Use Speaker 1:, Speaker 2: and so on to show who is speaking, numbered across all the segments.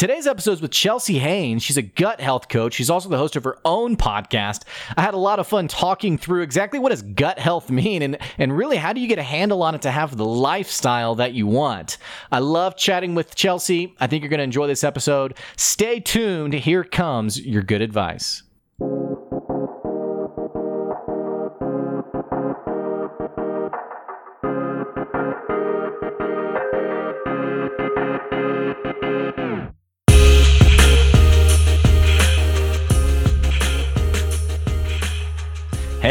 Speaker 1: Today's episode is with Chelsea Haynes. She's a gut health coach. She's also the host of her own podcast. I had a lot of fun talking through exactly what does gut health mean and, and really how do you get a handle on it to have the lifestyle that you want. I love chatting with Chelsea. I think you're going to enjoy this episode. Stay tuned. Here comes your good advice.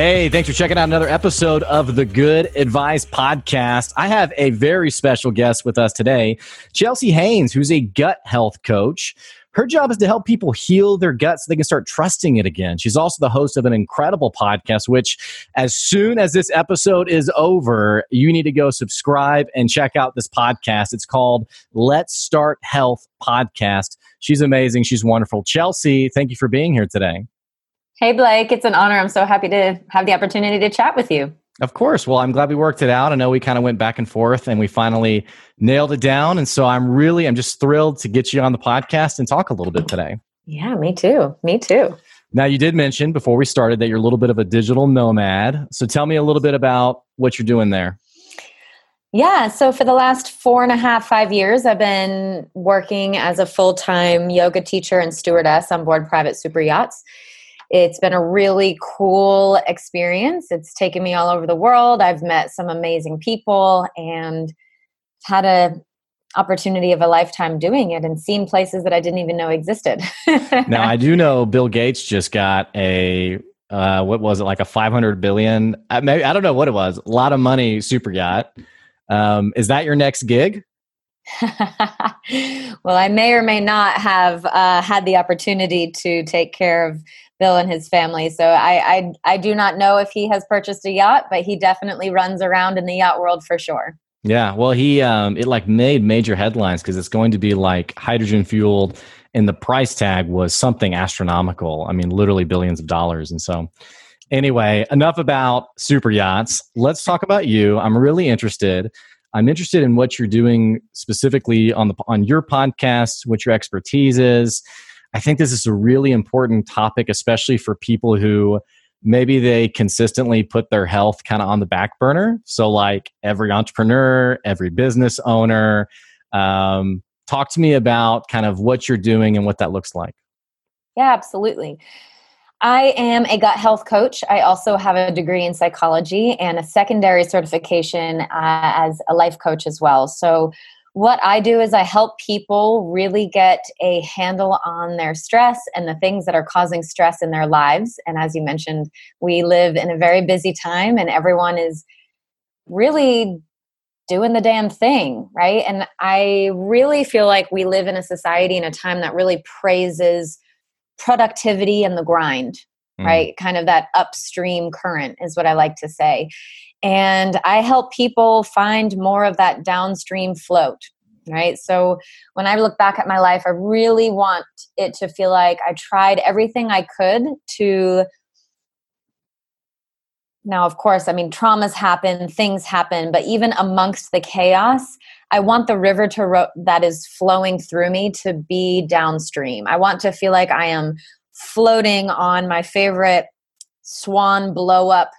Speaker 1: Hey, thanks for checking out another episode of the Good Advice Podcast. I have a very special guest with us today, Chelsea Haynes, who's a gut health coach. Her job is to help people heal their gut so they can start trusting it again. She's also the host of an incredible podcast, which, as soon as this episode is over, you need to go subscribe and check out this podcast. It's called Let's Start Health Podcast. She's amazing. She's wonderful. Chelsea, thank you for being here today.
Speaker 2: Hey, Blake, it's an honor. I'm so happy to have the opportunity to chat with you.
Speaker 1: Of course. Well, I'm glad we worked it out. I know we kind of went back and forth and we finally nailed it down. And so I'm really, I'm just thrilled to get you on the podcast and talk a little bit today.
Speaker 2: Yeah, me too. Me too.
Speaker 1: Now, you did mention before we started that you're a little bit of a digital nomad. So tell me a little bit about what you're doing there.
Speaker 2: Yeah, so for the last four and a half, five years, I've been working as a full time yoga teacher and stewardess on board private super yachts. It's been a really cool experience. It's taken me all over the world. I've met some amazing people and had a opportunity of a lifetime doing it and seen places that I didn't even know existed.
Speaker 1: now I do know Bill Gates just got a uh, what was it like a 500 billion uh, maybe I don't know what it was a lot of money super yacht um, is that your next gig
Speaker 2: well I may or may not have uh, had the opportunity to take care of Bill and his family. So I, I I do not know if he has purchased a yacht, but he definitely runs around in the yacht world for sure.
Speaker 1: Yeah, well, he um, it like made major headlines because it's going to be like hydrogen fueled, and the price tag was something astronomical. I mean, literally billions of dollars. And so, anyway, enough about super yachts. Let's talk about you. I'm really interested. I'm interested in what you're doing specifically on the on your podcast, what your expertise is. I think this is a really important topic, especially for people who maybe they consistently put their health kind of on the back burner. So, like every entrepreneur, every business owner, um, talk to me about kind of what you're doing and what that looks like.
Speaker 2: Yeah, absolutely. I am a gut health coach. I also have a degree in psychology and a secondary certification uh, as a life coach as well. So, what I do is I help people really get a handle on their stress and the things that are causing stress in their lives. And as you mentioned, we live in a very busy time and everyone is really doing the damn thing, right? And I really feel like we live in a society in a time that really praises productivity and the grind, mm. right? Kind of that upstream current is what I like to say. And I help people find more of that downstream float, right? So when I look back at my life, I really want it to feel like I tried everything I could to. Now, of course, I mean, traumas happen, things happen, but even amongst the chaos, I want the river to ro- that is flowing through me to be downstream. I want to feel like I am floating on my favorite swan blow up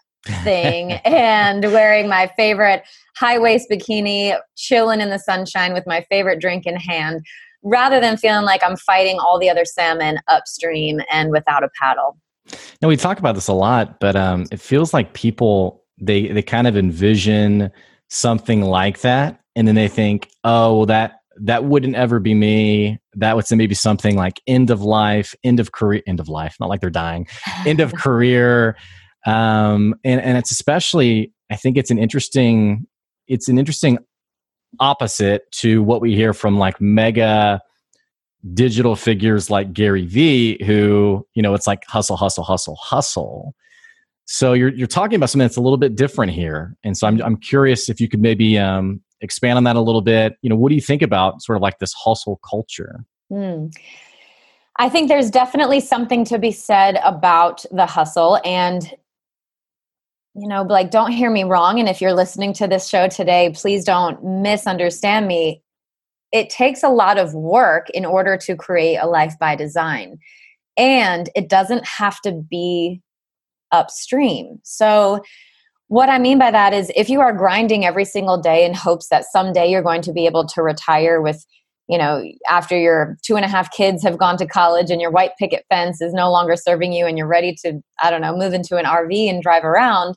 Speaker 2: thing and wearing my favorite high waist bikini, chilling in the sunshine with my favorite drink in hand, rather than feeling like I'm fighting all the other salmon upstream and without a paddle.
Speaker 1: Now we talk about this a lot, but um, it feels like people they they kind of envision something like that, and then they think, oh, well that that wouldn't ever be me. That would maybe something like end of life, end of career, end of life, not like they're dying, end of career um, and and it's especially I think it's an interesting it's an interesting opposite to what we hear from like mega digital figures like Gary Vee, who, you know, it's like hustle, hustle, hustle, hustle. So you're you're talking about something that's a little bit different here, and so I'm I'm curious if you could maybe um, expand on that a little bit. You know, what do you think about sort of like this hustle culture? Mm.
Speaker 2: I think there's definitely something to be said about the hustle, and you know, like don't hear me wrong. And if you're listening to this show today, please don't misunderstand me. It takes a lot of work in order to create a life by design. And it doesn't have to be upstream. So, what I mean by that is if you are grinding every single day in hopes that someday you're going to be able to retire with, you know, after your two and a half kids have gone to college and your white picket fence is no longer serving you and you're ready to, I don't know, move into an RV and drive around.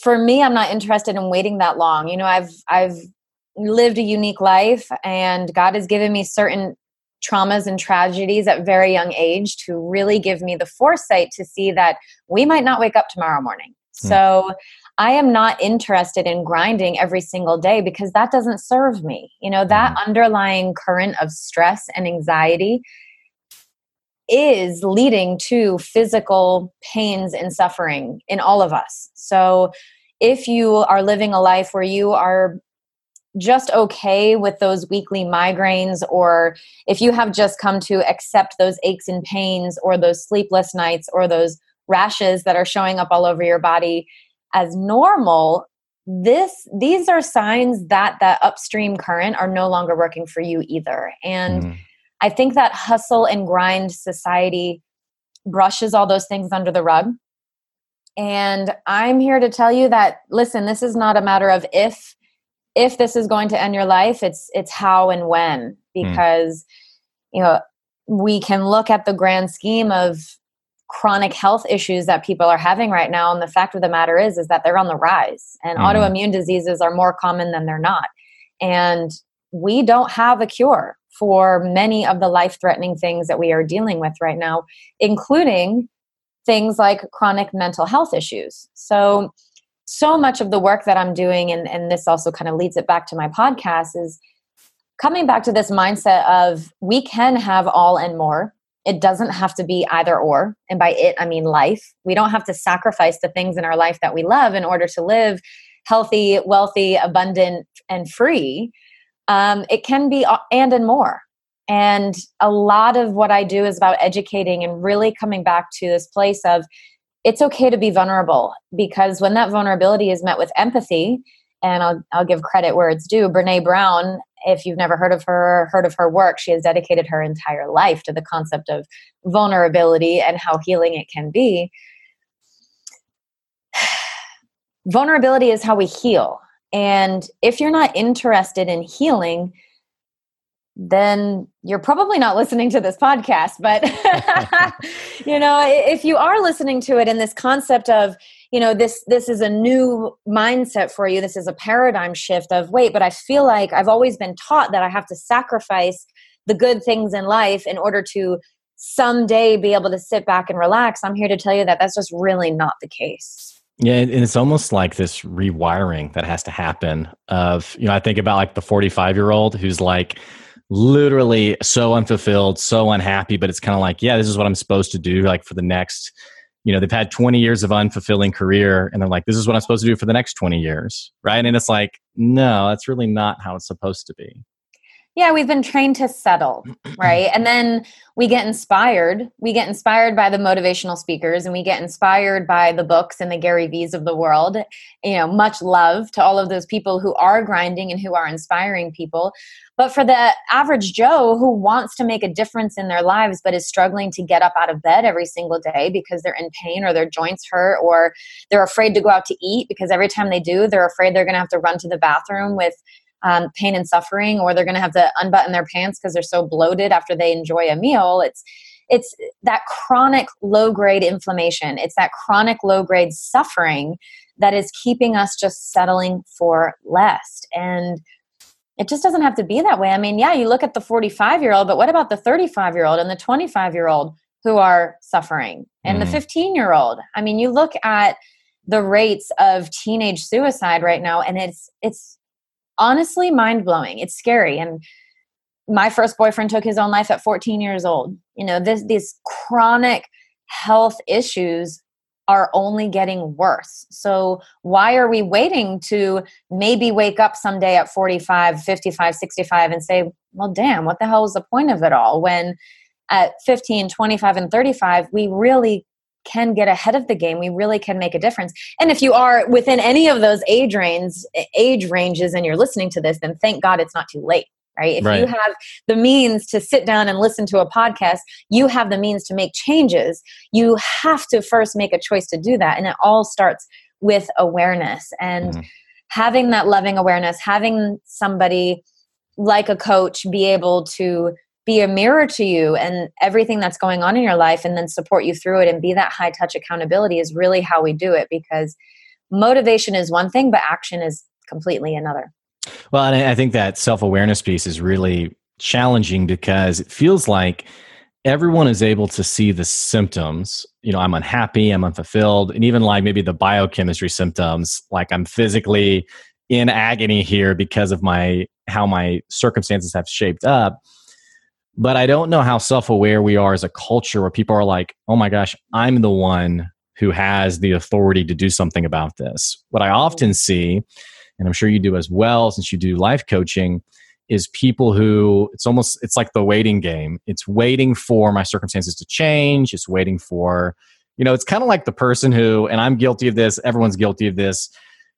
Speaker 2: For me, I'm not interested in waiting that long. You know, I've, I've, lived a unique life and God has given me certain traumas and tragedies at very young age to really give me the foresight to see that we might not wake up tomorrow morning. Mm. So I am not interested in grinding every single day because that doesn't serve me. You know, that mm. underlying current of stress and anxiety is leading to physical pains and suffering in all of us. So if you are living a life where you are just okay with those weekly migraines, or if you have just come to accept those aches and pains, or those sleepless nights, or those rashes that are showing up all over your body as normal, this these are signs that that upstream current are no longer working for you either. And mm. I think that hustle and grind society brushes all those things under the rug. And I'm here to tell you that listen, this is not a matter of if if this is going to end your life it's it's how and when hmm. because mm. you know we can look at the grand scheme of chronic health issues that people are having right now and the fact of the matter is is that they're on the rise and mm. autoimmune diseases are more common than they're not and we don't have a cure for many of the life threatening things that we are dealing with right now including things like chronic mental health issues so so much of the work that I'm doing, and, and this also kind of leads it back to my podcast, is coming back to this mindset of we can have all and more. It doesn't have to be either or. And by it, I mean life. We don't have to sacrifice the things in our life that we love in order to live healthy, wealthy, abundant, and free. Um, it can be and and more. And a lot of what I do is about educating and really coming back to this place of it's okay to be vulnerable because when that vulnerability is met with empathy, and I'll, I'll give credit where it's due, Brene Brown, if you've never heard of her, heard of her work, she has dedicated her entire life to the concept of vulnerability and how healing it can be. vulnerability is how we heal. And if you're not interested in healing, then you're probably not listening to this podcast. But, you know, if you are listening to it in this concept of, you know, this this is a new mindset for you, this is a paradigm shift of wait, but I feel like I've always been taught that I have to sacrifice the good things in life in order to someday be able to sit back and relax. I'm here to tell you that that's just really not the case.
Speaker 1: Yeah, and it's almost like this rewiring that has to happen. Of you know, I think about like the 45 year old who's like, literally so unfulfilled, so unhappy, but it's kind of like, yeah, this is what I'm supposed to do like for the next, you know, they've had 20 years of unfulfilling career and they're like, this is what I'm supposed to do for the next 20 years. Right. And it's like, no, that's really not how it's supposed to be
Speaker 2: yeah we've been trained to settle right? And then we get inspired. We get inspired by the motivational speakers and we get inspired by the books and the Gary Vee's of the world. You know much love to all of those people who are grinding and who are inspiring people. But for the average joe who wants to make a difference in their lives but is struggling to get up out of bed every single day because they're in pain or their joints hurt or they're afraid to go out to eat because every time they do they're afraid they're going to have to run to the bathroom with um, pain and suffering or they're going to have to unbutton their pants because they're so bloated after they enjoy a meal. It's it's that chronic low grade inflammation. It's that chronic low grade suffering that is keeping us just settling for less. And it just doesn't have to be that way. I mean yeah you look at the 45 year old but what about the 35 year old and the 25 year old who are suffering? And mm. the 15 year old i mean you look at the rates of teenage suicide right now and it's it's honestly mind blowing. It's scary. And my first boyfriend took his own life at 14 years old. You know, this these chronic health issues are only getting worse. So why are we waiting to maybe wake up someday at 45, 55, 65 and say, well damn, what the hell is the point of it all when at 15, 25 and 35 we really can get ahead of the game we really can make a difference and if you are within any of those age ranges age ranges and you're listening to this then thank god it's not too late right if right. you have the means to sit down and listen to a podcast you have the means to make changes you have to first make a choice to do that and it all starts with awareness and mm-hmm. having that loving awareness having somebody like a coach be able to be a mirror to you and everything that's going on in your life and then support you through it and be that high touch accountability is really how we do it because motivation is one thing but action is completely another.
Speaker 1: Well and i think that self-awareness piece is really challenging because it feels like everyone is able to see the symptoms. You know i'm unhappy i'm unfulfilled and even like maybe the biochemistry symptoms like i'm physically in agony here because of my how my circumstances have shaped up but I don't know how self aware we are as a culture where people are like, oh my gosh, I'm the one who has the authority to do something about this. What I often see, and I'm sure you do as well since you do life coaching, is people who it's almost it's like the waiting game. It's waiting for my circumstances to change. It's waiting for, you know, it's kind of like the person who, and I'm guilty of this, everyone's guilty of this.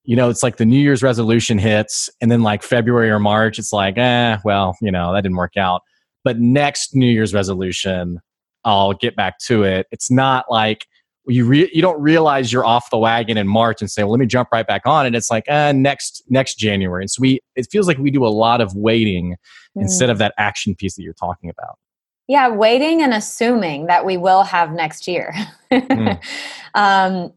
Speaker 1: You know, it's like the New Year's resolution hits, and then like February or March, it's like, eh, well, you know, that didn't work out but next New Year's resolution, I'll get back to it. It's not like you re- you don't realize you're off the wagon in March and say, well, let me jump right back on it. It's like uh, next next January. And so we it feels like we do a lot of waiting mm. instead of that action piece that you're talking about.
Speaker 2: Yeah, waiting and assuming that we will have next year. mm. um,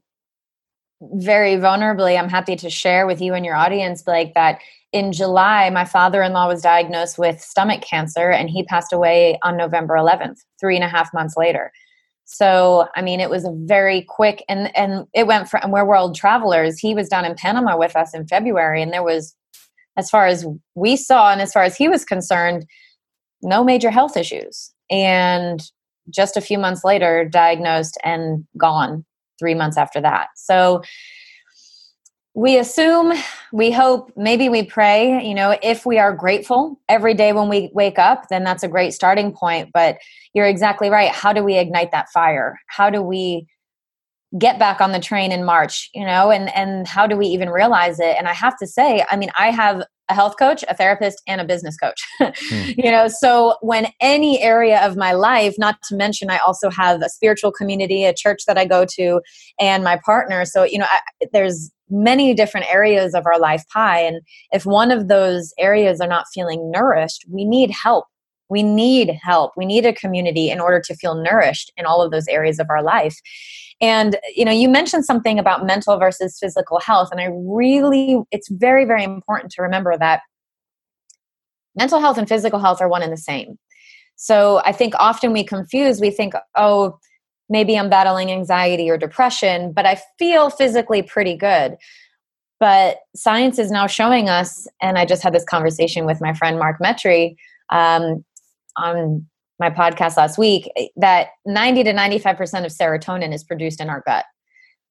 Speaker 2: very vulnerably, I'm happy to share with you and your audience like that in July, my father in law was diagnosed with stomach cancer and he passed away on November 11th, three and a half months later. So, I mean, it was a very quick, and and it went from. We're world travelers. He was down in Panama with us in February, and there was, as far as we saw, and as far as he was concerned, no major health issues. And just a few months later, diagnosed and gone. Three months after that. So, we assume, we hope, maybe we pray, you know, if we are grateful every day when we wake up, then that's a great starting point. But you're exactly right. How do we ignite that fire? How do we get back on the train in March, you know, and and how do we even realize it? And I have to say, I mean, I have a health coach, a therapist, and a business coach. hmm. You know, so when any area of my life, not to mention, I also have a spiritual community, a church that I go to, and my partner. So, you know, I, there's many different areas of our life pie. And if one of those areas are not feeling nourished, we need help. We need help. We need a community in order to feel nourished in all of those areas of our life. And you know, you mentioned something about mental versus physical health, and I really, it's very, very important to remember that mental health and physical health are one and the same. So I think often we confuse. We think, oh, maybe I'm battling anxiety or depression, but I feel physically pretty good. But science is now showing us, and I just had this conversation with my friend Mark Metry um, on my podcast last week, that 90 to 95% of serotonin is produced in our gut.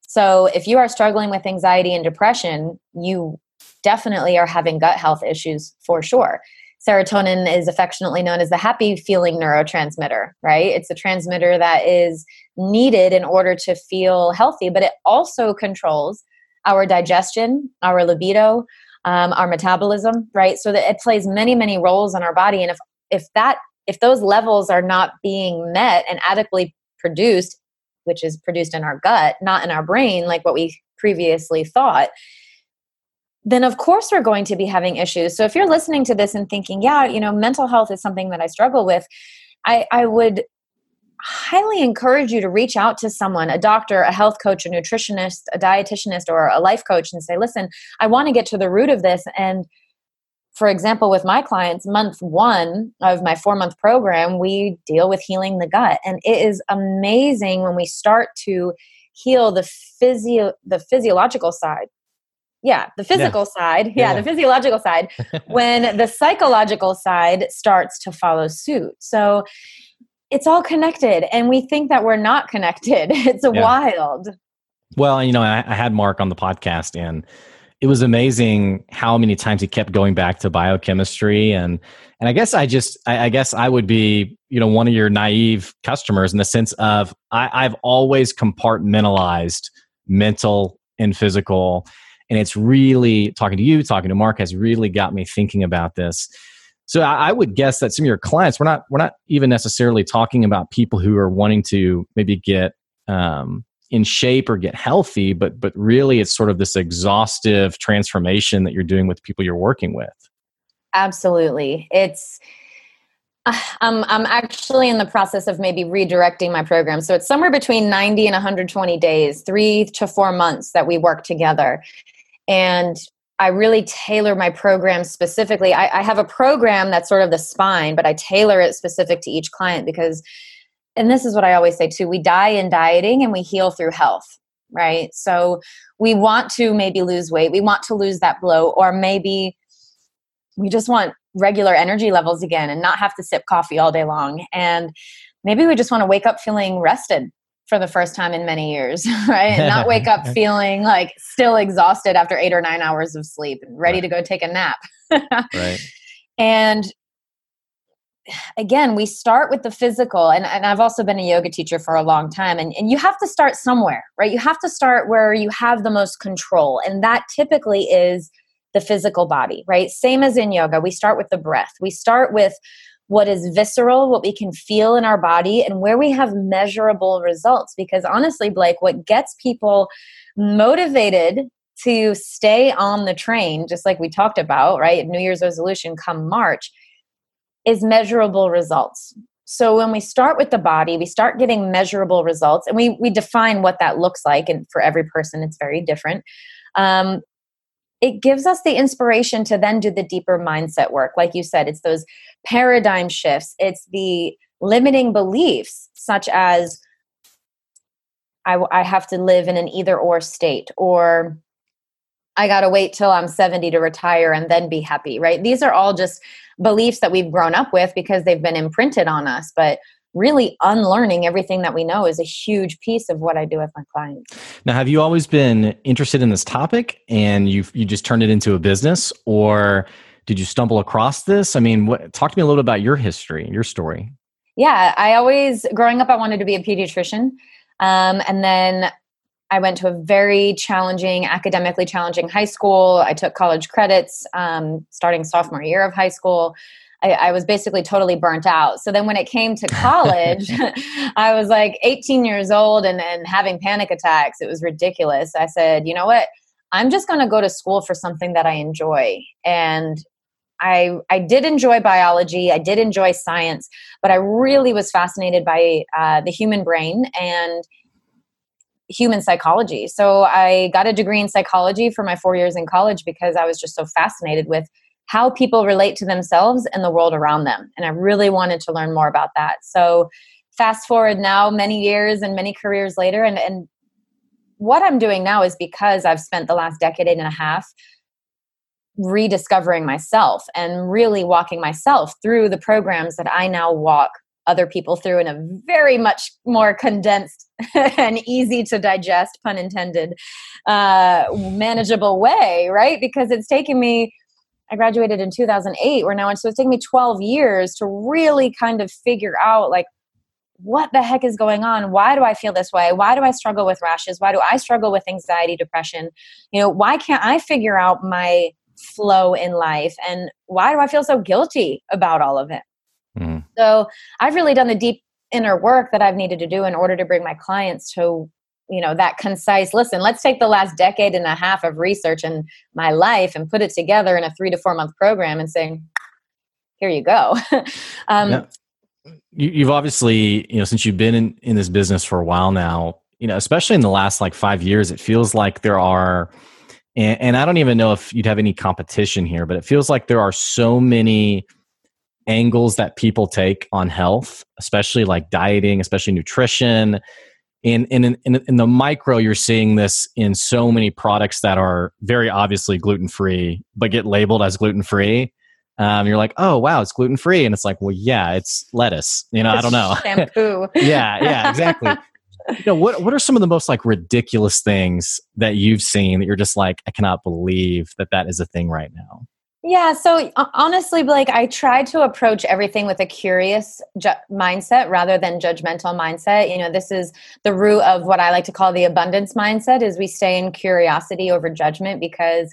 Speaker 2: So if you are struggling with anxiety and depression, you definitely are having gut health issues for sure serotonin is affectionately known as the happy feeling neurotransmitter, right? It's a transmitter that is needed in order to feel healthy, but it also controls our digestion, our libido, um, our metabolism, right? So that it plays many, many roles in our body. And if if that if those levels are not being met and adequately produced, which is produced in our gut, not in our brain, like what we previously thought, then of course we're going to be having issues. So if you're listening to this and thinking, yeah, you know, mental health is something that I struggle with, I, I would highly encourage you to reach out to someone, a doctor, a health coach, a nutritionist, a dietitianist, or a life coach and say, listen, I want to get to the root of this. And for example, with my clients, month one of my four month program, we deal with healing the gut. And it is amazing when we start to heal the physio the physiological side yeah the physical yeah. side. Yeah, yeah, the physiological side. When the psychological side starts to follow suit. So it's all connected and we think that we're not connected. It's yeah. wild.
Speaker 1: Well you know I, I had mark on the podcast and it was amazing how many times he kept going back to biochemistry and and I guess I just I, I, guess I would be you know one of your naive customers in the sense of I, I've always compartmentalized mental and physical and it's really talking to you talking to Mark has really got me thinking about this. So I, I would guess that some of your clients we're not we're not even necessarily talking about people who are wanting to maybe get um, in shape or get healthy, but but really it's sort of this exhaustive transformation that you're doing with people you're working with.
Speaker 2: Absolutely. It's uh, I'm I'm actually in the process of maybe redirecting my program. So it's somewhere between 90 and 120 days, 3 to 4 months that we work together. And I really tailor my program specifically. I, I have a program that's sort of the spine, but I tailor it specific to each client because and this is what I always say too, we die in dieting and we heal through health right? So we want to maybe lose weight, we want to lose that bloat, or maybe we just want regular energy levels again and not have to sip coffee all day long. And maybe we just want to wake up feeling rested for the first time in many years, right? And not wake up feeling like still exhausted after eight or nine hours of sleep and ready right. to go take a nap. right. And again, we start with the physical. And, and I've also been a yoga teacher for a long time. And, and you have to start somewhere, right? You have to start where you have the most control. And that typically is the physical body, right? Same as in yoga, we start with the breath. We start with what is visceral, what we can feel in our body, and where we have measurable results. Because honestly, Blake, what gets people motivated to stay on the train, just like we talked about, right? New Year's resolution come March, is measurable results. So when we start with the body, we start getting measurable results, and we we define what that looks like. And for every person, it's very different. Um, it gives us the inspiration to then do the deeper mindset work. Like you said, it's those paradigm shifts, it's the limiting beliefs, such as I, I have to live in an either or state, or I got to wait till I'm 70 to retire and then be happy, right? These are all just beliefs that we've grown up with because they've been imprinted on us. But really unlearning everything that we know is a huge piece of what I do with my clients.
Speaker 1: Now, have you always been interested in this topic and you you just turned it into a business or did you stumble across this? I mean, what, talk to me a little bit about your history, your story.
Speaker 2: Yeah, I always growing up I wanted to be a pediatrician. Um, and then I went to a very challenging, academically challenging high school. I took college credits um, starting sophomore year of high school. I, I, was basically totally burnt out. So then when it came to college, I was like 18 years old and, and having panic attacks. It was ridiculous. I said, you know what? I'm just going to go to school for something that I enjoy. And I, I did enjoy biology, I did enjoy science, but I really was fascinated by uh, the human brain and human psychology. So I got a degree in psychology for my four years in college because I was just so fascinated with how people relate to themselves and the world around them. And I really wanted to learn more about that. So, fast forward now, many years and many careers later, and, and what I'm doing now is because I've spent the last decade and a half rediscovering myself and really walking myself through the programs that I now walk other people through in a very much more condensed and easy to digest, pun intended, uh, manageable way, right? Because it's taken me I graduated in 2008. We're now in, so it's taken me 12 years to really kind of figure out like what the heck is going on? Why do I feel this way? Why do I struggle with rashes? Why do I struggle with anxiety, depression? You know, why can't I figure out my flow in life? And why do I feel so guilty about all of it? Mm. So I've really done the deep inner work that I've needed to do in order to bring my clients to you know that concise listen let's take the last decade and a half of research in my life and put it together in a three to four month program and saying here you go. Um,
Speaker 1: you, have obviously you know since you've been in, in this business for a while now you know especially in the last like five years it feels like there are and, and i don't even know if you'd have any competition here but it feels like there are so many angles that people take on health especially like dieting especially nutrition in, in in in the micro you're seeing this in so many products that are very obviously gluten free but get labeled as gluten free um, you're like oh wow it's gluten free and it's like well yeah it's lettuce. You know
Speaker 2: It's
Speaker 1: i don't know.
Speaker 2: Shampoo.
Speaker 1: yeah yeah exactly. You know what what are some of the most like ridiculous things that you've seen that you're just like i cannot believe that that is a thing right now
Speaker 2: Yeah, so honestly, Blake, I try to approach everything with a curious ju- mindset rather than judgmental mindset. You know, this is the root of what I like to call the abundance mindset is we stay in curiosity over judgment because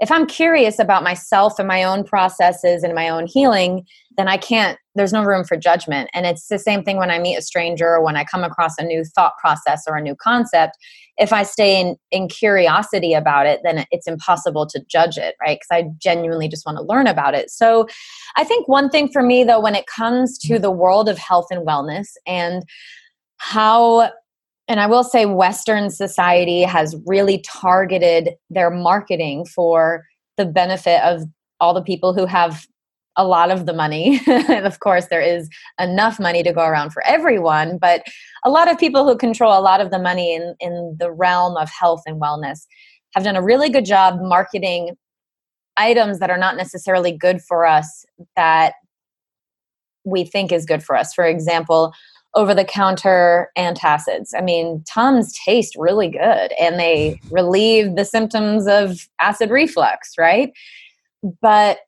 Speaker 2: if I'm curious about myself and my own processes and my own healing, then I can't there's no room for judgment. And it's the same thing when I meet a stranger or when I come across a new thought process or a new concept. If I stay in, in curiosity about it, then it's impossible to judge it, right? Because I genuinely just want to learn about it. So I think one thing for me, though, when it comes to the world of health and wellness and how and I will say Western society has really targeted their marketing for the benefit of all the people who have a lot of the money. and of course, there is enough money to go around for everyone, but a lot of people who control a lot of the money in, in the realm of health and wellness have done a really good job marketing items that are not necessarily good for us that we think is good for us. For example, over the counter antacids. I mean, Tums taste really good and they relieve the symptoms of acid reflux, right? But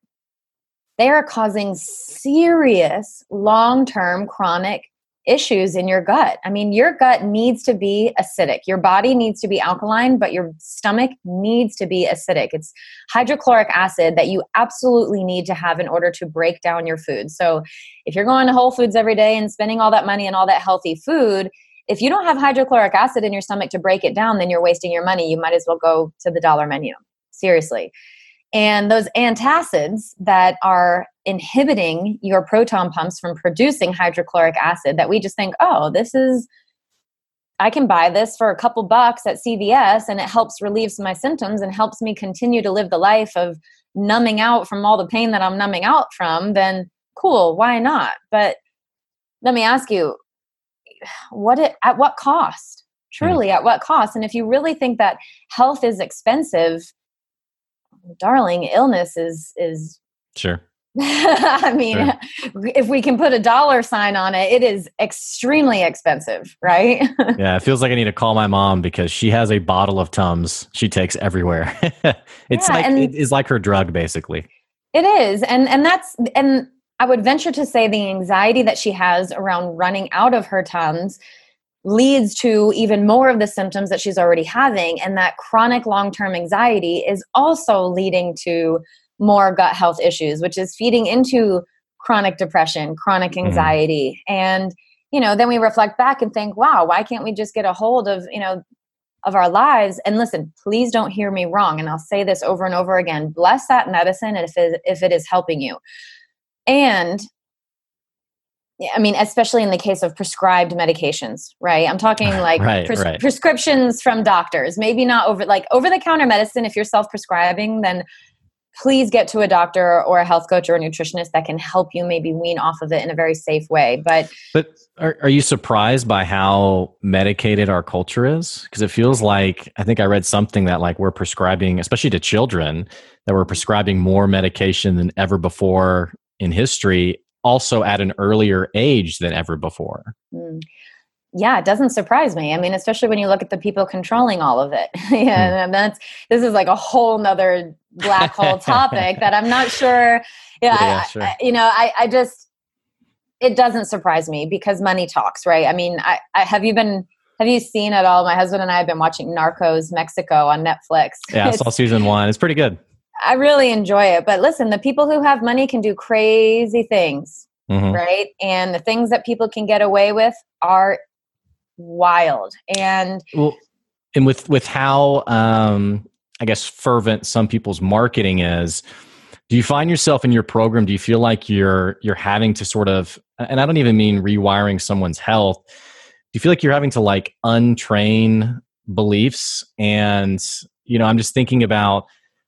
Speaker 2: they are causing serious long term chronic issues in your gut. I mean, your gut needs to be acidic. Your body needs to be alkaline, but your stomach needs to be acidic. It's hydrochloric acid that you absolutely need to have in order to break down your food. So, if you're going to Whole Foods every day and spending all that money on all that healthy food, if you don't have hydrochloric acid in your stomach to break it down, then you're wasting your money. You might as well go to the dollar menu. Seriously. And those antacids that are inhibiting your proton pumps from producing hydrochloric acid, that we just think, oh, this is, I can buy this for a couple bucks at CVS and it helps relieve my symptoms and helps me continue to live the life of numbing out from all the pain that I'm numbing out from, then cool, why not? But let me ask you, what it, at what cost? Truly, mm. at what cost? And if you really think that health is expensive, darling, illness is is
Speaker 1: sure.
Speaker 2: I mean, sure. if we can put a dollar sign on it, it is extremely expensive, right?
Speaker 1: yeah, it feels like I need to call my mom because she has a bottle of Tums she takes everywhere. it's yeah, like it is like her drug, basically.
Speaker 2: It is, and and that's and I would venture to say the anxiety that she has around running out of her Tums leads to even more of the symptoms that she's already having. And that chronic long term anxiety is also leading to more gut health issues, which is feeding into chronic depression, chronic mm-hmm. anxiety. Mm-hmm. And, you know, then we reflect back and think, wow, why can't we just get a hold of, you know, of our lives and listen please don't hear me wrong and i'll say this over and over again bless that medicine if it, if it is helping you and I mean, especially in the case of prescribed medications, right? I'm talking like
Speaker 1: right, pres- right.
Speaker 2: prescriptions from doctors, maybe not over like over the counter medicine. If you're self prescribing, then please get to a doctor or a health coach or a nutritionist that can help you maybe wean off of it in a very safe way. But
Speaker 1: but are, are you surprised by how medicated our culture is? Because it feels like I think I read something that like we're prescribing, especially to children, that we're prescribing more medication than ever before in history also at an earlier age than ever before. Mm.
Speaker 2: Yeah, it doesn't surprise me. I mean, especially when you look at the people controlling all of it. yeah, mm. and that's this is like a whole nother black hole topic that I'm not sure. Yeah, yeah I, sure. I, you know, I, I just it doesn't surprise me because money talks, right? I mean, I, I have you been have you seen at all? My husband and I have been watching Narcos Mexico on Netflix.
Speaker 1: Yeah, I saw season one. It's pretty good.
Speaker 2: I really enjoy it. But listen, the people who have money can do crazy things, mm-hmm. right? And the things that people can get away with are wild. And
Speaker 1: well, and with with how um, I guess fervent some people's marketing is, do you find yourself in your program? Do you feel like you're you're having to sort of, and I don't even mean rewiring someone's health. Do you feel like you're having to like untrain beliefs? And you know, I'm just thinking about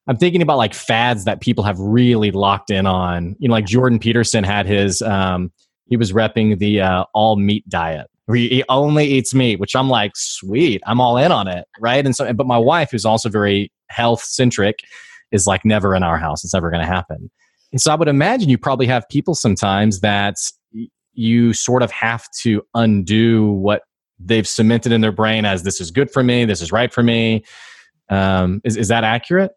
Speaker 1: I'm thinking about like fads that people have really locked in on. You know, like Jordan Peterson had his, um, he was repping the uh, all meat diet, he only eats meat, which I'm like, sweet, I'm all in on it, right? And so, but my wife, who's also very health centric, is like, never in our house. It's never going to happen. And so I would imagine you probably have people sometimes that you sort of have to undo what they've cemented in their brain as this is good for me, this is right for me. Um, is, is that accurate?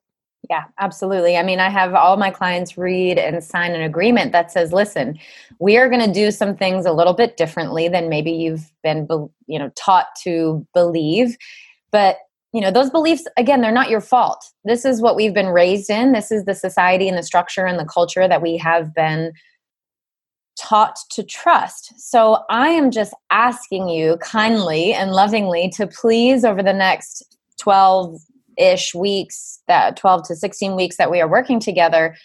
Speaker 2: Yeah, absolutely. I mean, I have all my clients read and sign an agreement that says, "Listen, we are going to do some things a little bit differently than maybe you've been, you know, taught to believe." But you know, those beliefs again, they're not your fault. This is what we've been raised in. This is the society and the structure and the culture that we have been taught to trust. So I am just asking you kindly and lovingly to please over the next 12 ish weeks, that 12 to 16 weeks that we are working together,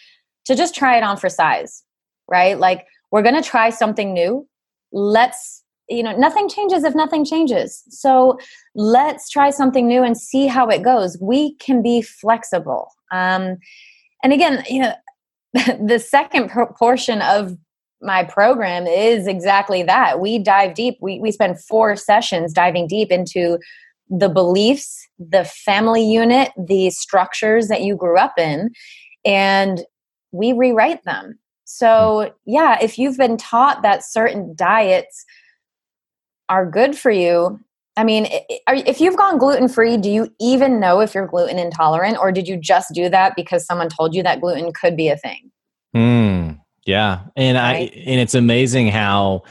Speaker 2: to just try it on for size, right? Like, we're going to try something new. Let's, you know, nothing changes if nothing changes. So let's try something new and see how it goes. We can be flexible. Um, and again, you know, the second portion of my program is exactly that. We dive deep. We, we spend four sessions diving deep into the beliefs, the family unit, the structures that you grew up in, and we rewrite them. So, yeah, if you've been taught that certain diets are good for you, I mean, if you've gone gluten free, do you even know if you're gluten intolerant, or did you just do that because someone told you that gluten could be a thing?
Speaker 1: Hmm. Yeah, and right? I and it's amazing how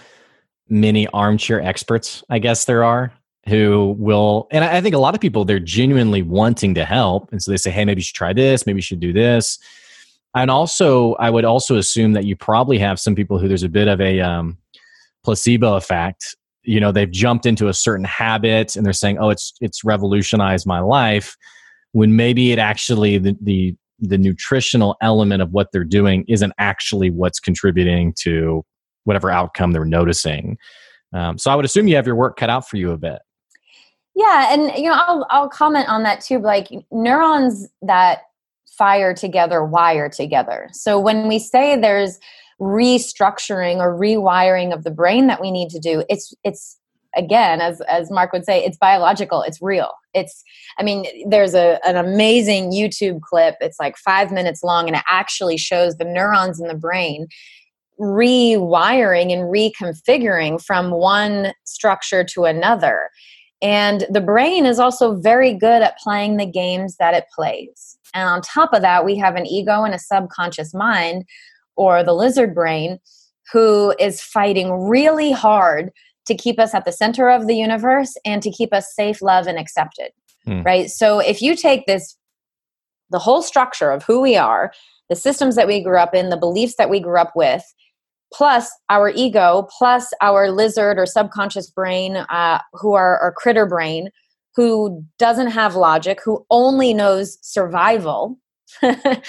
Speaker 1: many armchair experts, I guess there are, who will and I think a lot of people they're genuinely wanting to help. And so they say hey maybe you should try this. Maybe you should do this. And also I would also assume that you probably have some people who there's a bit of a um, placebo effect. You know they've jumped into a certain habit and they're saying oh it's it's revolutionized my life when maybe it actually the the the nutritional element of what they're doing isn't actually what's contributing to whatever outcome they're noticing. Um, so i would assume you have your work cut out for you a bit
Speaker 2: yeah, and you know, I'll I'll comment on that too. Like neurons that fire together wire together. So when we say there's restructuring or rewiring of the brain that we need to do, it's it's again as as mark would say it's biological it's real it's i mean there's a an amazing youtube clip it's like 5 minutes long and it actually shows the neurons in the brain rewiring and reconfiguring from one structure to another and the brain is also very good at playing the games that it plays. And on top of that, we have an ego and a subconscious mind, or the lizard brain, who is fighting really hard to keep us at the center of the universe and to keep us safe, loved, and accepted. Hmm. Right? So if you take this, the whole structure of who we are, the systems that we grew up in, the beliefs that we grew up with, plus our ego, plus our lizard or subconscious brain, uh, who are our critter brain, who doesn't have logic, who only knows survival. it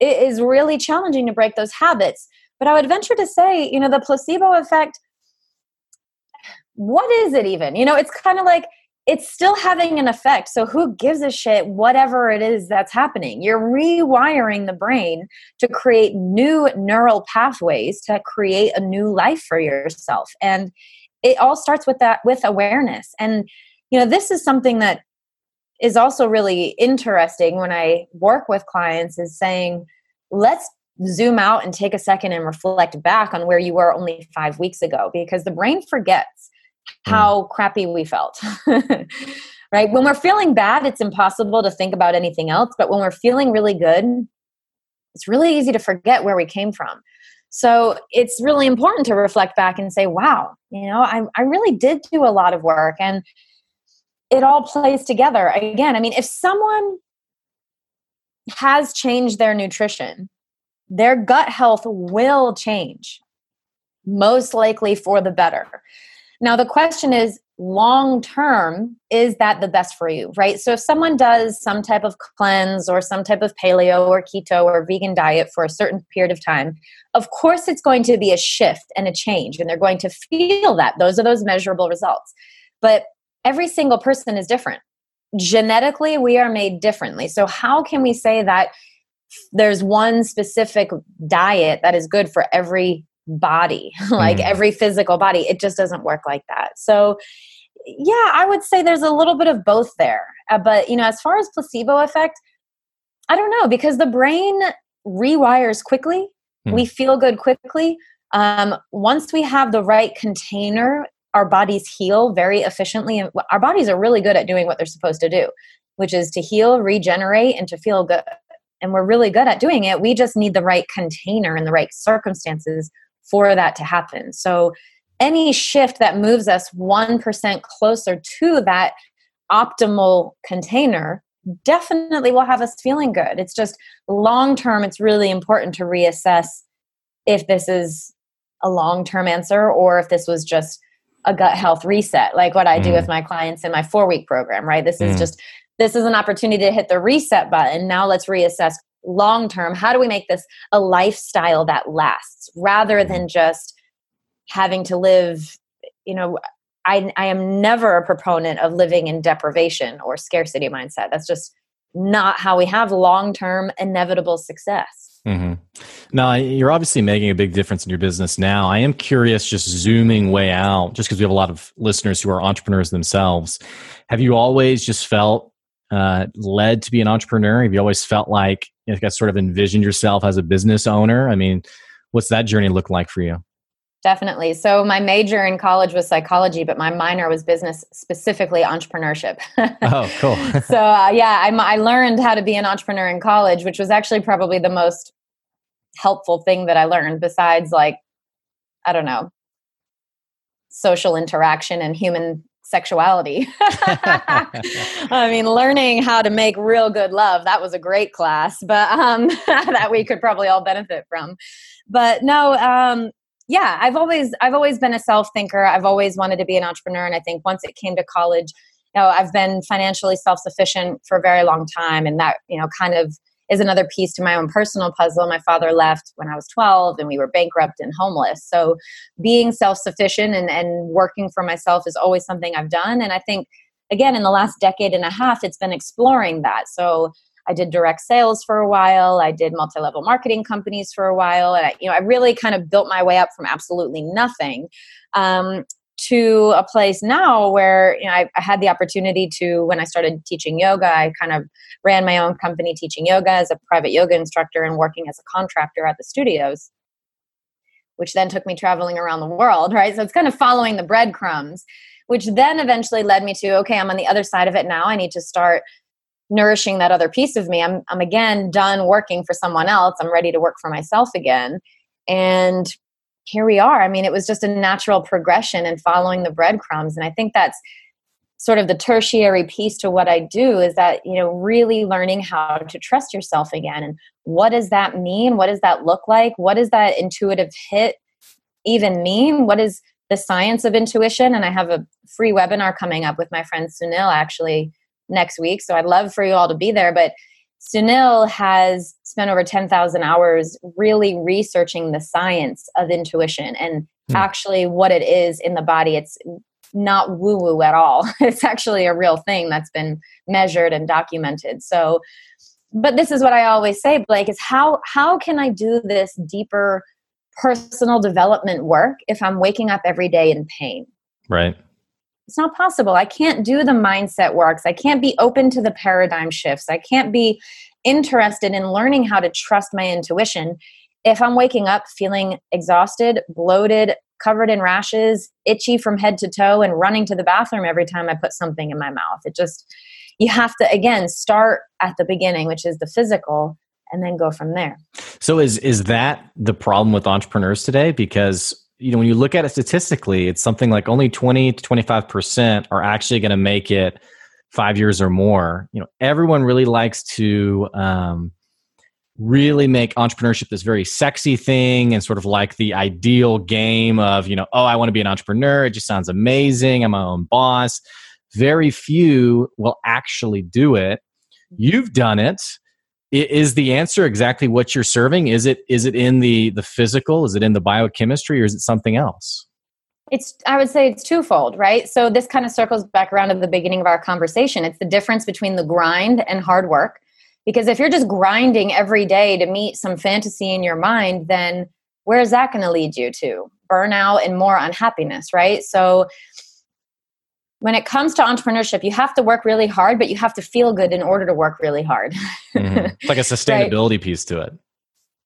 Speaker 2: is really challenging to break those habits. But I would venture to say, you know, the placebo effect, what is it even? You know, it's kind of like it's still having an effect. So who gives a shit whatever it is that's happening? You're rewiring the brain to create new neural pathways to create a new life for yourself. And it all starts with that with awareness. And you know, this is something that is also really interesting when I work with clients is saying, let's zoom out and take a second and reflect back on where you were only 5 weeks ago because the brain forgets. How mm. crappy we felt. right? When we're feeling bad, it's impossible to think about anything else. But when we're feeling really good, it's really easy to forget where we came from. So it's really important to reflect back and say, wow, you know, I, I really did do a lot of work and it all plays together. Again, I mean, if someone has changed their nutrition, their gut health will change, most likely for the better. Now, the question is long term, is that the best for you, right? So, if someone does some type of cleanse or some type of paleo or keto or vegan diet for a certain period of time, of course, it's going to be a shift and a change, and they're going to feel that. Those are those measurable results. But every single person is different. Genetically, we are made differently. So, how can we say that there's one specific diet that is good for every body, like mm. every physical body. It just doesn't work like that. So, yeah, I would say there's a little bit of both there. Uh, but, you know, as far as placebo effect, I don't know because the brain rewires quickly. Mm. We feel good quickly. Um, once we have the right container, our bodies heal very efficiently. And our bodies are really good at doing what they're supposed to do, which is to heal, regenerate, and to feel good. And we're really good at doing it. We just need the right container and the right circumstances for that to happen. So, any shift that moves us 1% closer to that optimal container definitely will have us feeling good. It's just long term, it's really important to reassess if this is a long term answer or if this was just a gut health reset, like what I do with mm. my clients in my four week program, right? This mm. is just, this is an opportunity to hit the reset button. Now let's reassess long term. How do we make this a lifestyle that lasts rather than just having to live, you know, I, I am never a proponent of living in deprivation or scarcity mindset. That's just not how we have long term inevitable success.
Speaker 1: Mm-hmm. Now, you're obviously making a big difference in your business now. I am curious, just zooming way out, just because we have a lot of listeners who are entrepreneurs themselves. Have you always just felt uh, led to be an entrepreneur? Have you always felt like you know, sort of envisioned yourself as a business owner? I mean, what's that journey look like for you?
Speaker 2: Definitely. So my major in college was psychology, but my minor was business, specifically entrepreneurship.
Speaker 1: oh, cool.
Speaker 2: so uh, yeah, I, I learned how to be an entrepreneur in college, which was actually probably the most helpful thing that I learned besides like, I don't know, social interaction and human sexuality. I mean, learning how to make real good love, that was a great class, but um, that we could probably all benefit from. But no, um, yeah, I've always I've always been a self thinker. I've always wanted to be an entrepreneur, and I think once it came to college, you know, I've been financially self sufficient for a very long time, and that you know kind of is another piece to my own personal puzzle. My father left when I was 12 and we were bankrupt and homeless. So being self sufficient and, and working for myself is always something I've done. And I think, again, in the last decade and a half, it's been exploring that. So I did direct sales for a while. I did multi-level marketing companies for a while, and I, you know, I really kind of built my way up from absolutely nothing um, to a place now where you know I, I, had the opportunity to when I started teaching yoga. I kind of ran my own company teaching yoga as a private yoga instructor and working as a contractor at the studios which then took me traveling around the world, right? So it's kind of following the breadcrumbs, which then eventually led me to okay, I'm on the other side of it now. I need to start nourishing that other piece of me. I'm I'm again done working for someone else. I'm ready to work for myself again. And here we are. I mean, it was just a natural progression and following the breadcrumbs. And I think that's sort of the tertiary piece to what I do is that, you know, really learning how to trust yourself again. And what does that mean? What does that look like? What does that intuitive hit even mean? What is the science of intuition? And I have a free webinar coming up with my friend Sunil actually next week. So I'd love for you all to be there. But Sunil has spent over 10,000 hours really researching the science of intuition and mm. actually what it is in the body. It's not woo woo at all. It's actually a real thing that's been measured and documented. So, but this is what I always say, Blake, is how how can I do this deeper personal development work if I'm waking up every day in pain?
Speaker 1: Right.
Speaker 2: It's not possible. I can't do the mindset works. I can't be open to the paradigm shifts. I can't be interested in learning how to trust my intuition if I'm waking up feeling exhausted, bloated, covered in rashes, itchy from head to toe, and running to the bathroom every time I put something in my mouth. It just, you have to, again, start at the beginning, which is the physical, and then go from there.
Speaker 1: So is is that the problem with entrepreneurs today? Because you know when you look at it statistically it's something like only 20 to 25% are actually going to make it five years or more. You know everyone really likes to um, really make entrepreneurship this very sexy thing and sort of like the ideal game of you know oh i want to be an entrepreneur. It just sounds amazing. I'm my own boss. Very few will actually do it. You've done it is the answer exactly what you're serving? Is it is it in the the physical? Is it in the biochemistry or is it something else?
Speaker 2: It's i would say it's twofold right? So this kind of circles back around to the beginning of our conversation. It's the difference between the grind and hard work. Because if you're just grinding every day to meet some fantasy in your mind then where is that going to lead you to? Burnout and more unhappiness, right? So, when it comes to entrepreneurship, you have to work really hard, but you have to feel good in order to work really hard.
Speaker 1: mm-hmm. It's like a sustainability right? piece to it.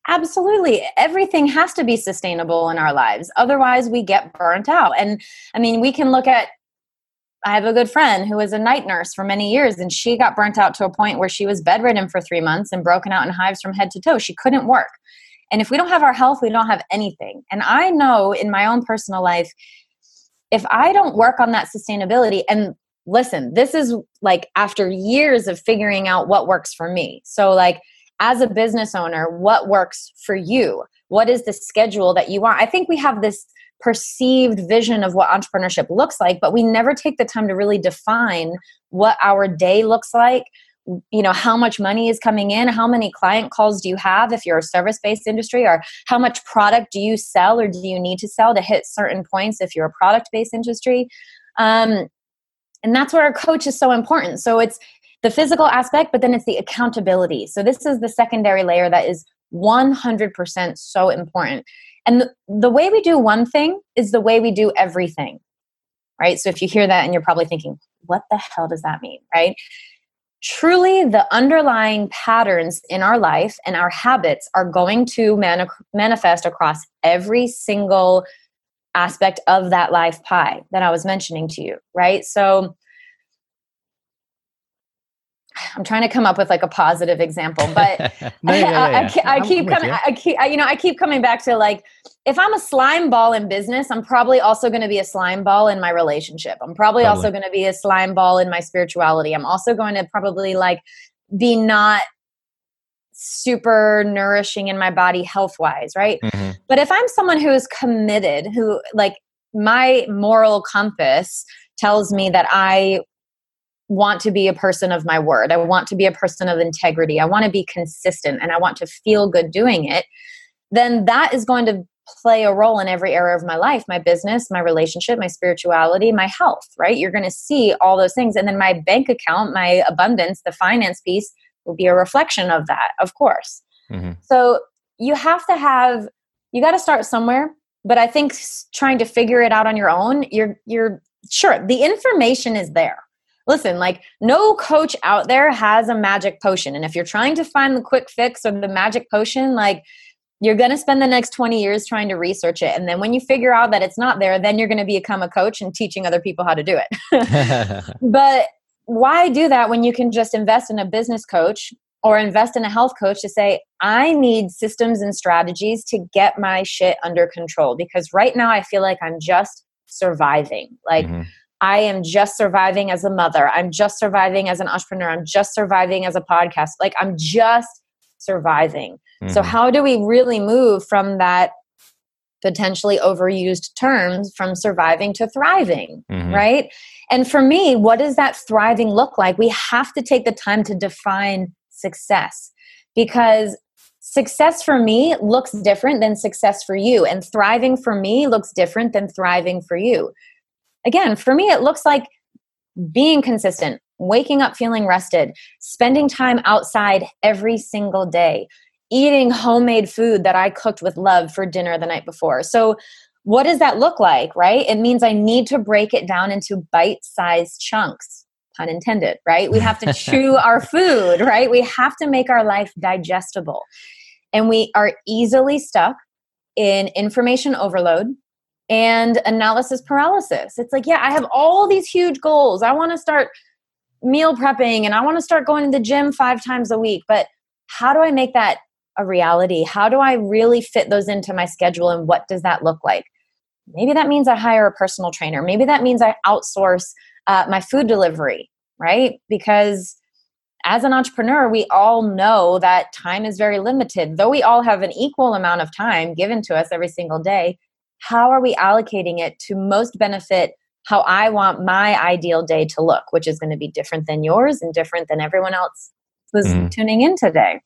Speaker 2: Absolutely. Everything has to be sustainable in our lives. Otherwise, we get burnt out. And I mean, we can look at I have a good friend who was a night nurse for many years, and she got burnt out to a point where she was bedridden for three months and broken out in hives from head to toe. She couldn't work. And if we don't have our health, we don't have anything. And I know in my own personal life, if I don't work on that sustainability, and listen, this is like after years of figuring out what works for me. So, like, as a business owner, what works for you? What is the schedule that you want? I think we have this perceived vision of what entrepreneurship looks like, but we never take the time to really define what our day looks like. You know, how much money is coming in? How many client calls do you have if you're a service based industry? Or how much product do you sell or do you need to sell to hit certain points if you're a product based industry? Um, and that's where a coach is so important. So it's the physical aspect, but then it's the accountability. So this is the secondary layer that is 100% so important. And the, the way we do one thing is the way we do everything, right? So if you hear that and you're probably thinking, what the hell does that mean, right? Truly, the underlying patterns in our life and our habits are going to mani- manifest across every single aspect of that life pie that I was mentioning to you, right? So I'm trying to come up with like a positive example, but no, yeah, yeah, yeah. I, I, I, keep coming. I keep, you know, I keep coming back to like, if I'm a slime ball in business, I'm probably also going to be a slime ball in my relationship. I'm probably totally. also going to be a slime ball in my spirituality. I'm also going to probably like be not super nourishing in my body health wise, right? Mm-hmm. But if I'm someone who is committed, who like my moral compass tells me that I want to be a person of my word. I want to be a person of integrity. I want to be consistent and I want to feel good doing it. Then that is going to play a role in every area of my life my business, my relationship, my spirituality, my health, right? You're going to see all those things. And then my bank account, my abundance, the finance piece will be a reflection of that, of course. Mm-hmm. So you have to have, you got to start somewhere. But I think trying to figure it out on your own, you're, you're sure the information is there listen, like no coach out there has a magic potion. And if you're trying to find the quick fix or the magic potion, like you're going to spend the next 20 years trying to research it. And then when you figure out that it's not there, then you're going to become a coach and teaching other people how to do it. but why do that when you can just invest in a business coach or invest in a health coach to say, I need systems and strategies to get my shit under control? Because right now I feel like I'm just surviving. Like, mm-hmm. I am just surviving as a mother. I'm just surviving as an entrepreneur. I'm just surviving as a podcast. Like I'm just surviving. Mm-hmm. So, how do we really move from that potentially overused terms from surviving to thriving, mm-hmm. right? And for me, what does that thriving look like? We have to take the time to define success because success for me looks different than success for you, and thriving for me looks different than thriving for you again, for me, it looks like being consistent, waking up feeling rested, spending time outside every single day, eating homemade food that I cooked with love for dinner the night before. So, what does that look like, right? It means I need to break it down into bite sized chunks, pun intended, right? We have to chew our food, right? We have to make our life digestible. And we are easily stuck in information overload, and analysis paralysis. It's like, yeah, I have all these huge goals. I want to start meal prepping and I want to start going to the gym five times a week. But how do I make that a reality? How do I really fit those into my schedule and what does that look like? Maybe that means I hire a personal trainer. Maybe that means I outsource uh, my food delivery, right? Because as an entrepreneur, we all know that time is very limited. Though we all have an equal amount of time given to us every single day, how are we allocating it to most benefit how I want my ideal day to look, which is going to be different than yours and different than everyone else who's mm. tuning in today.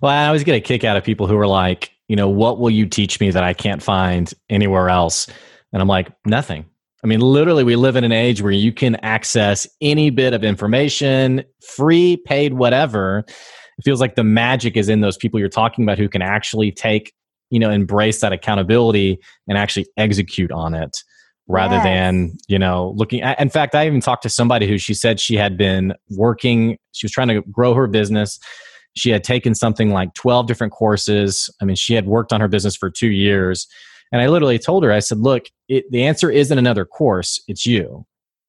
Speaker 1: Well, I always get a kick out of people who are like, you know, what will you teach me that I can't find anywhere else? And I'm like, nothing. I mean, literally, we live in an age where you can access any bit of information, free, paid, whatever. It feels like the magic is in those people you're talking about who can actually take you know embrace that accountability and actually execute on it rather yes. than you know looking at, in fact i even talked to somebody who she said she had been working she was trying to grow her business. She had taken something like 12 different courses. I mean she had worked on her business for two years. And i literally told her i said look it, the answer isn't another course it's you.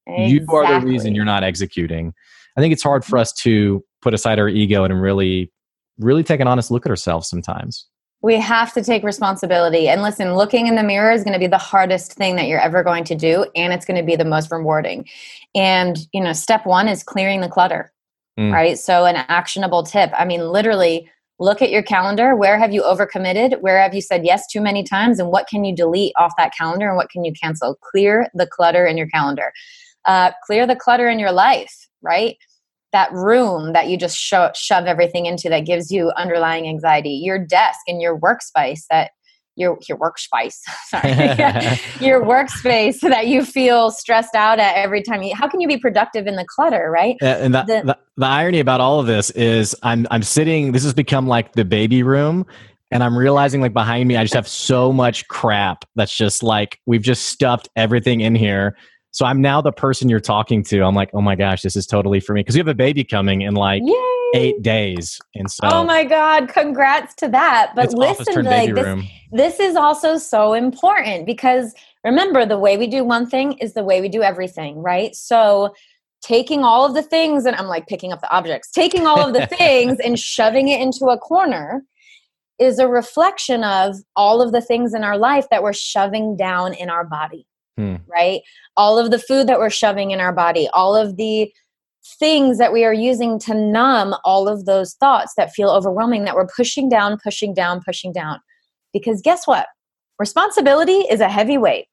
Speaker 1: Exactly. you are the reason you're not executing. I think it's hard for us to put aside our ego and really really take an honest look at ourselves sometimes
Speaker 2: we have to take responsibility. And listen, looking in the mirror is going to be the hardest thing that you're ever going to do. And it's going to be the most rewarding. And, you know, step one is clearing the clutter, mm. right? So, an actionable tip I mean, literally, look at your calendar. Where have you overcommitted? Where have you said yes too many times? And what can you delete off that calendar and what can you cancel? Clear the clutter in your calendar. Uh, clear the clutter in your life, right? That room that you just sho- shove everything into that gives you underlying anxiety your desk and your workspace that your your workspace sorry your workspace that you feel stressed out at every time you how can you be productive in the clutter right
Speaker 1: and the, the, the, the irony about all of this is i'm i'm sitting this has become like the baby room and I'm realizing like behind me, I just have so much crap that's just like we've just stuffed everything in here. So I'm now the person you're talking to. I'm like, oh my gosh, this is totally for me because you have a baby coming in like Yay. eight days, and so
Speaker 2: oh my god, congrats to that. But listen, like this, this is also so important because remember, the way we do one thing is the way we do everything, right? So taking all of the things and I'm like picking up the objects, taking all of the things and shoving it into a corner is a reflection of all of the things in our life that we're shoving down in our body hmm. right? All of the food that we're shoving in our body, all of the things that we are using to numb all of those thoughts that feel overwhelming that we're pushing down, pushing down, pushing down. Because guess what? Responsibility is a heavy weight.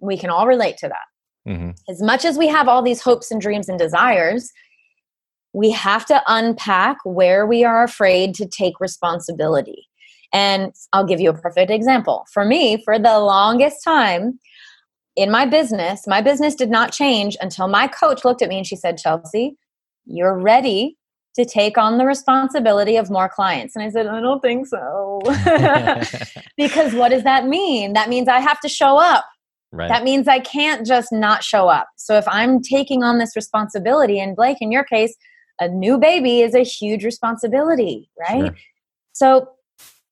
Speaker 2: We can all relate to that. Mm-hmm. As much as we have all these hopes and dreams and desires, we have to unpack where we are afraid to take responsibility. And I'll give you a perfect example. For me, for the longest time, in my business, my business did not change until my coach looked at me and she said, Chelsea, you're ready to take on the responsibility of more clients. And I said, I don't think so. because what does that mean? That means I have to show up. Right. That means I can't just not show up. So if I'm taking on this responsibility, and Blake, in your case, a new baby is a huge responsibility, right? Sure. So,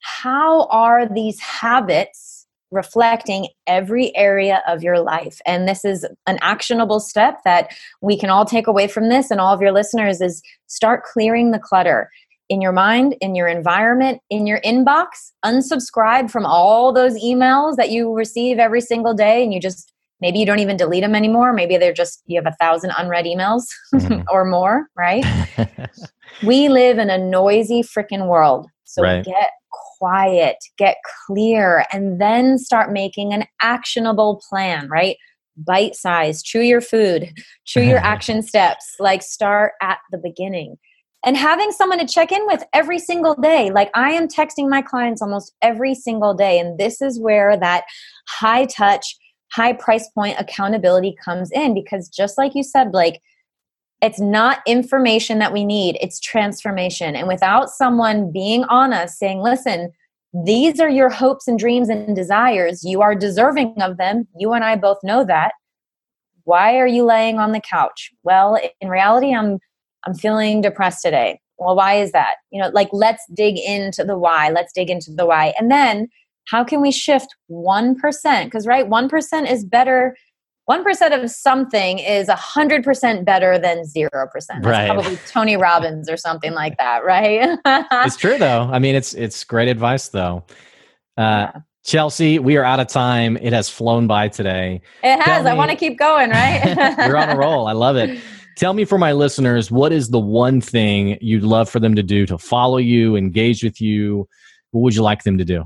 Speaker 2: how are these habits reflecting every area of your life. And this is an actionable step that we can all take away from this and all of your listeners is start clearing the clutter in your mind, in your environment, in your inbox. Unsubscribe from all those emails that you receive every single day and you just maybe you don't even delete them anymore. Maybe they're just you have a thousand unread emails mm-hmm. or more, right? we live in a noisy freaking world. So right. get quiet, get clear, and then start making an actionable plan, right? Bite size, chew your food, chew your action steps, like start at the beginning. And having someone to check in with every single day. Like I am texting my clients almost every single day. And this is where that high touch, high price point accountability comes in because just like you said, Blake, it's not information that we need, it's transformation. And without someone being on us saying, listen, these are your hopes and dreams and desires. You are deserving of them. You and I both know that. Why are you laying on the couch? Well, in reality, I'm I'm feeling depressed today. Well, why is that? You know, like let's dig into the why. Let's dig into the why. And then how can we shift 1%? Because right, 1% is better 1% of something is 100% better than 0%. That's right. probably Tony Robbins or something like that, right?
Speaker 1: it's true though. I mean, it's it's great advice though. Uh, yeah. Chelsea, we are out of time. It has flown by today.
Speaker 2: It has. Me, I want to keep going, right?
Speaker 1: you're on a roll. I love it. Tell me for my listeners, what is the one thing you'd love for them to do to follow you, engage with you? What would you like them to do?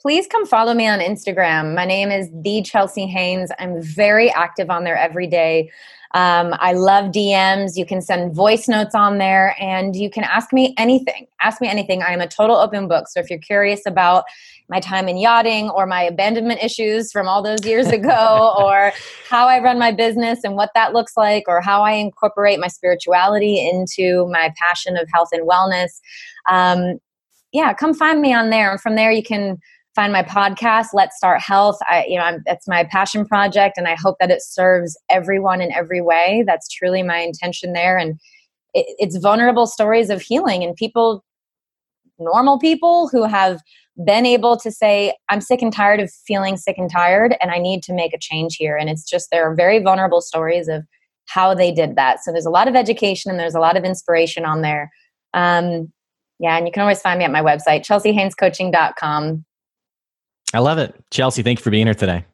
Speaker 2: Please come follow me on Instagram. My name is the Chelsea Haynes. I'm very active on there every day. Um, I love DMs. You can send voice notes on there and you can ask me anything. Ask me anything. I am a total open book. So if you're curious about my time in yachting or my abandonment issues from all those years ago or how I run my business and what that looks like or how I incorporate my spirituality into my passion of health and wellness, um, yeah, come find me on there. And from there, you can find my podcast let's start health. I you know I'm, that's my passion project and i hope that it serves everyone in every way. That's truly my intention there and it, it's vulnerable stories of healing and people normal people who have been able to say i'm sick and tired of feeling sick and tired and i need to make a change here. And it's just there are very vulnerable stories of how they did that. So there's a lot of education and there's a lot of inspiration on there. Um, yeah and you can always find me at my website chelseahainescoaching.com
Speaker 1: I love it. Chelsea, thank you for being here today.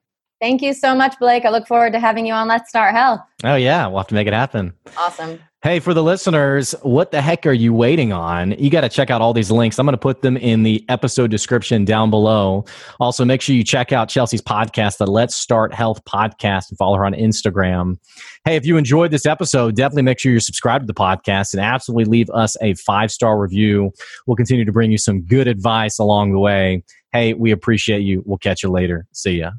Speaker 2: Thank you so much, Blake. I look forward to having you on Let's Start Health.
Speaker 1: Oh, yeah. We'll have to make it happen.
Speaker 2: Awesome.
Speaker 1: Hey, for the listeners, what the heck are you waiting on? You got to check out all these links. I'm going to put them in the episode description down below. Also, make sure you check out Chelsea's podcast, the Let's Start Health podcast, and follow her on Instagram. Hey, if you enjoyed this episode, definitely make sure you're subscribed to the podcast and absolutely leave us a five star review. We'll continue to bring you some good advice along the way. Hey, we appreciate you. We'll catch you later. See ya.